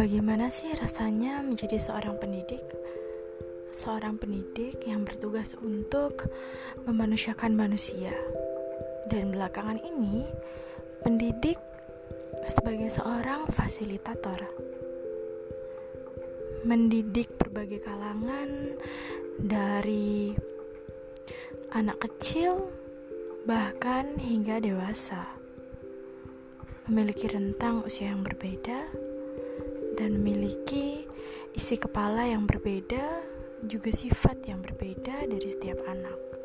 Bagaimana sih rasanya menjadi seorang pendidik? Seorang pendidik yang bertugas untuk memanusiakan manusia. Dan belakangan ini, pendidik sebagai seorang fasilitator. Mendidik berbagai kalangan dari anak kecil bahkan hingga dewasa memiliki rentang usia yang berbeda dan memiliki isi kepala yang berbeda, juga sifat yang berbeda dari setiap anak.